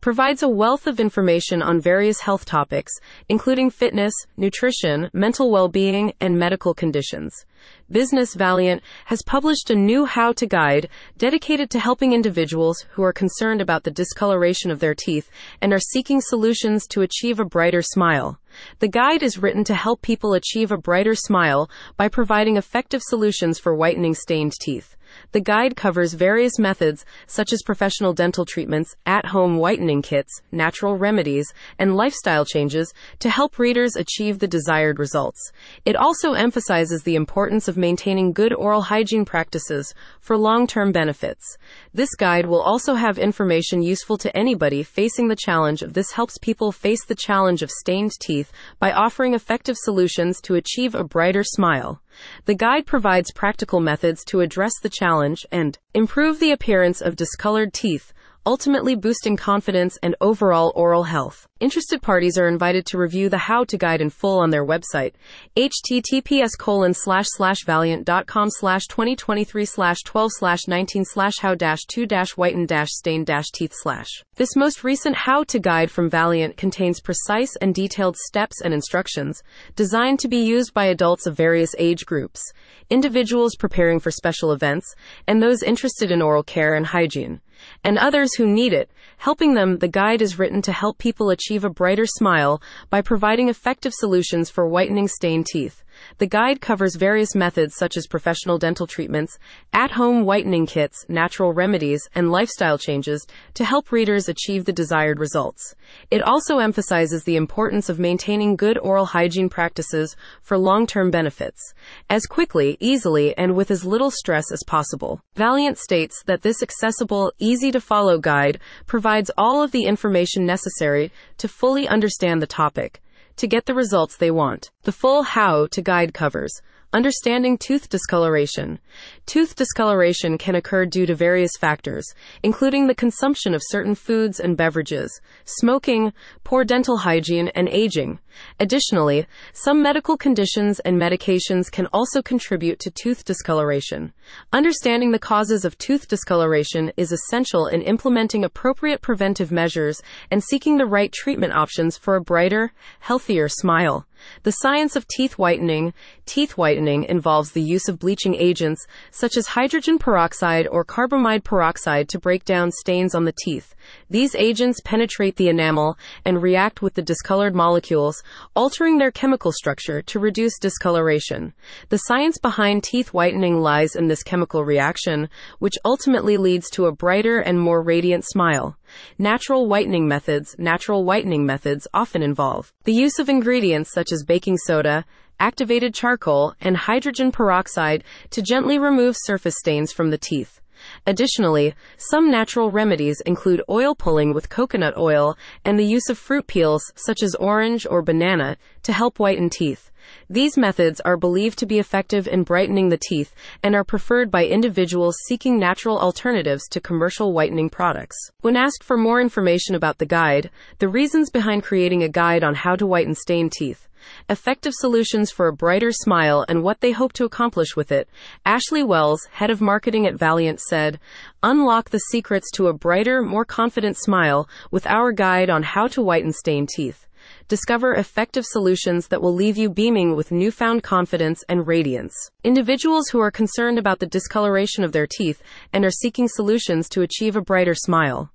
provides a wealth of information on various health topics, including fitness, nutrition, mental well-being, and medical conditions. Business Valleant has published a new how to guide dedicated to helping individuals who are concerned about the discoloration of their teeth and are seeking solutions to achieve a brighter smile. The guide is written to help people achieve a brighter smile by providing effective solutions for whitening stained teeth. The guide covers various methods such as professional dental treatments, at home whitening kits, natural remedies, and lifestyle changes to help readers achieve the desired results. It also emphasizes the importance of maintaining good oral hygiene practices for long term benefits. This guide will also have information useful to anybody facing the challenge of this helps people face the challenge of stained teeth by offering effective solutions to achieve a brighter smile. The guide provides practical methods to address the challenge and improve the appearance of discolored teeth ultimately boosting confidence and overall oral health. Interested parties are invited to review the how to guide in full on their website, https colon slash slash valleant.com slash 2023 slash 12 slash 19 slash how dash 2 dash whiten dash stain dash teeth slash. This most recent how to guide from Valleant contains precise and detailed steps and instructions designed to be used by adults of various age groups, individuals preparing for special events, and those interested in oral care and hygiene and others who need it. Helping them, the guide is written to help people achieve a brighter smile by providing effective solutions for whitening stained teeth. The guide covers various methods such as professional dental treatments, at home whitening kits, natural remedies, and lifestyle changes to help readers achieve the desired results. It also emphasizes the importance of maintaining good oral hygiene practices for long term benefits, as quickly, easily, and with as little stress as possible. Valleant states that this accessible, easy to follow guide provides all of the information necessary to fully understand the topic to get the results they want. The full how to guide covers Understanding tooth discoloration. Tooth discoloration can occur due to various factors, including the consumption of certain foods and beverages, smoking, poor dental hygiene, and aging. Additionally, some medical conditions and medications can also contribute to tooth discoloration. Understanding the causes of tooth discoloration is essential in implementing appropriate preventive measures and seeking the right treatment options for a brighter, healthier smile. The science of teeth whitening. Teeth whitening involves the use of bleaching agents such as hydrogen peroxide or carbamide peroxide to break down stains on the teeth. These agents penetrate the enamel and react with the discolored molecules, altering their chemical structure to reduce discoloration. The science behind teeth whitening lies in this chemical reaction, which ultimately leads to a brighter and more radiant smile. Natural whitening methods, natural whitening methods often involve the use of ingredients such as baking soda, activated charcoal, and hydrogen peroxide to gently remove surface stains from the teeth. Additionally, some natural remedies include oil pulling with coconut oil and the use of fruit peels such as orange or banana to help whiten teeth. These methods are believed to be effective in brightening the teeth and are preferred by individuals seeking natural alternatives to commercial whitening products. When asked for more information about the guide, the reasons behind creating a guide on how to whiten stained teeth, effective solutions for a brighter smile, and what they hope to accomplish with it. Ashley Wells, head of marketing at Valleant, said, Unlock the secrets to a brighter, more confident smile with our guide on how to whiten stained teeth. Discover effective solutions that will leave you beaming with newfound confidence and radiance. Individuals who are concerned about the discoloration of their teeth and are seeking solutions to achieve a brighter smile.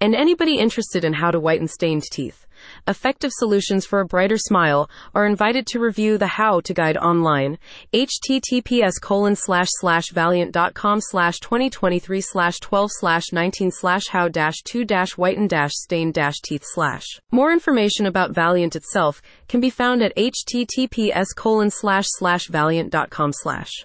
And anybody interested in how to whiten stained teeth effective solutions for a brighter smile are invited to review the how to guide online https colon slash slash valleant.com slash 2023 slash 12 slash 19 slash how dash 2 dash whiten dash stain dash teeth slash. More information about valiant itself can be found at https colon slash slash valleant.com slash